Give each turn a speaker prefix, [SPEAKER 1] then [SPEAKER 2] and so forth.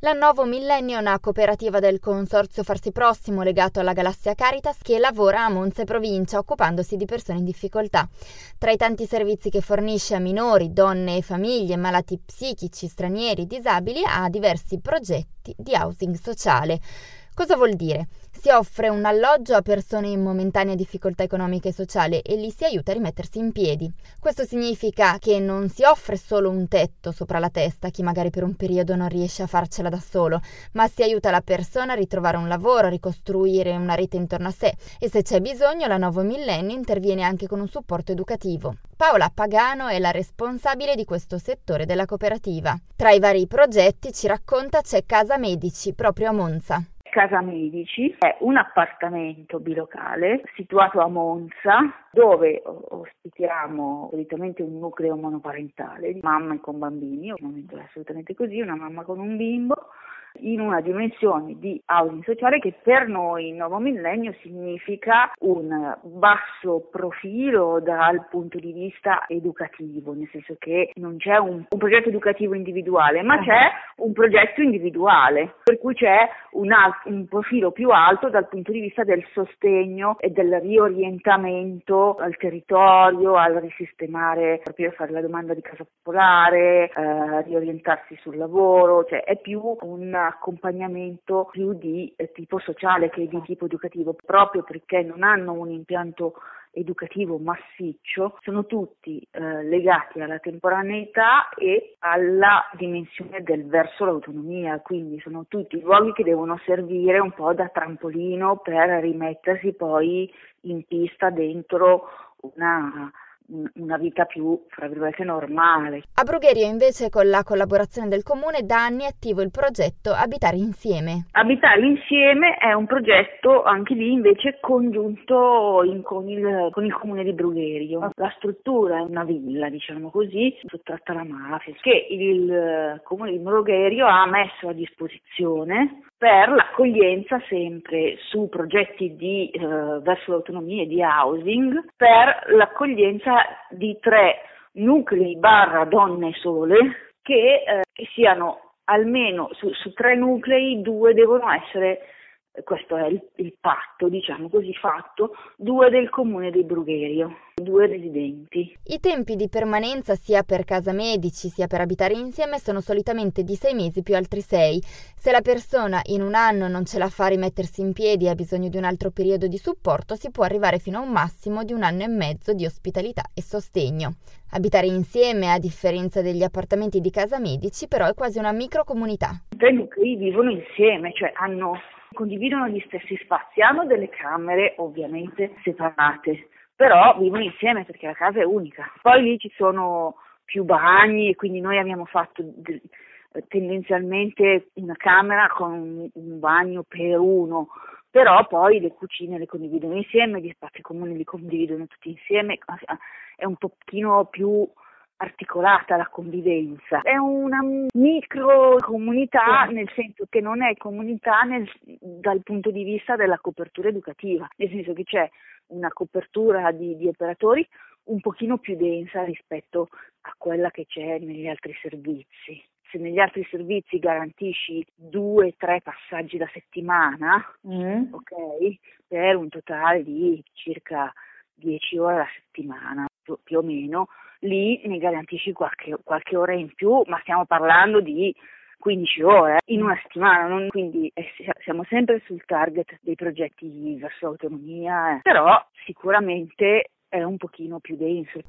[SPEAKER 1] La Novo Millennio è una cooperativa del consorzio Farsi Prossimo legato alla Galassia Caritas che lavora a Monza e provincia occupandosi di persone in difficoltà. Tra i tanti servizi che fornisce a minori, donne e famiglie, malati psichici, stranieri, disabili, ha diversi progetti di housing sociale. Cosa vuol dire? Si offre un alloggio a persone in momentanea difficoltà economica e sociale e li si aiuta a rimettersi in piedi. Questo significa che non si offre solo un tetto sopra la testa a chi magari per un periodo non riesce a farcela da solo, ma si aiuta la persona a ritrovare un lavoro, a ricostruire una rete intorno a sé e se c'è bisogno la Nuovo Millennio interviene anche con un supporto educativo. Paola Pagano è la responsabile di questo settore della cooperativa. Tra i vari progetti ci racconta c'è Casa Medici proprio a Monza.
[SPEAKER 2] Casa Medici è un appartamento bilocale situato a Monza dove ospitiamo solitamente un nucleo monoparentale di mamma con bambini, ovviamente è assolutamente così, una mamma con un bimbo in una dimensione di housing sociale che per noi in nuovo millennio significa un basso profilo dal punto di vista educativo, nel senso che non c'è un, un progetto educativo individuale, ma c'è un progetto individuale, per cui c'è un, alt- un profilo più alto dal punto di vista del sostegno e del riorientamento al territorio, al risistemare, proprio fare la domanda di casa popolare, eh, riorientarsi sul lavoro, cioè è più un accompagnamento più di eh, tipo sociale che di tipo educativo, proprio perché non hanno un impianto educativo massiccio, sono tutti eh, legati alla temporaneità e alla dimensione del verso l'autonomia, quindi sono tutti luoghi che devono servire un po' da trampolino per rimettersi poi in pista dentro una una vita più, fra virgolette, normale.
[SPEAKER 1] A Brugherio invece con la collaborazione del comune da anni è attivo il progetto Abitare Insieme.
[SPEAKER 2] Abitare Insieme è un progetto anche lì invece congiunto in, con, il, con, il, comune di Brugherio. La struttura è una villa, diciamo così, sottratta alla mafia, che il comune di Brugherio ha messo a disposizione per l'accoglienza sempre su progetti di, eh, verso l'autonomia e di housing, per l'accoglienza di tre nuclei barra donne sole che, eh, che siano almeno su, su, tre nuclei due devono essere questo è il, il, patto, diciamo così, fatto, due del comune di Brugherio, due residenti.
[SPEAKER 1] I tempi di permanenza sia per casa medici sia per abitare insieme sono solitamente di sei mesi più altri sei. Se la persona in un anno non ce la fa rimettersi in piedi e ha bisogno di un altro periodo di supporto, si può arrivare fino a un massimo di un anno e mezzo di ospitalità e sostegno. Abitare insieme, a differenza degli appartamenti di casa medici, però è quasi una microcomunità.
[SPEAKER 2] I tre nuclei vivono insieme, cioè hanno condividono gli stessi spazi, hanno delle camere ovviamente separate, però vivono insieme perché la casa è unica. Poi lì ci sono più bagni e quindi noi abbiamo fatto tendenzialmente una camera con un bagno per uno, però poi le cucine le condividono insieme, gli spazi comuni li condividono tutti insieme, è un pochino più articolata la convivenza, è una micro comunità nel senso che non è comunità nel, dal punto di vista della copertura educativa, nel senso che c'è una copertura di, di operatori un pochino più densa rispetto a quella che c'è negli altri servizi. Se negli altri servizi garantisci due, tre passaggi la settimana, mm. ok, per un totale di circa 10 ore alla settimana, più, più o meno, lì ne garantisci qualche, qualche ora in più, ma stiamo parlando di 15 ore in una settimana, non, quindi eh, siamo sempre sul target dei progetti verso l'autonomia, eh. però sicuramente è un pochino più denso.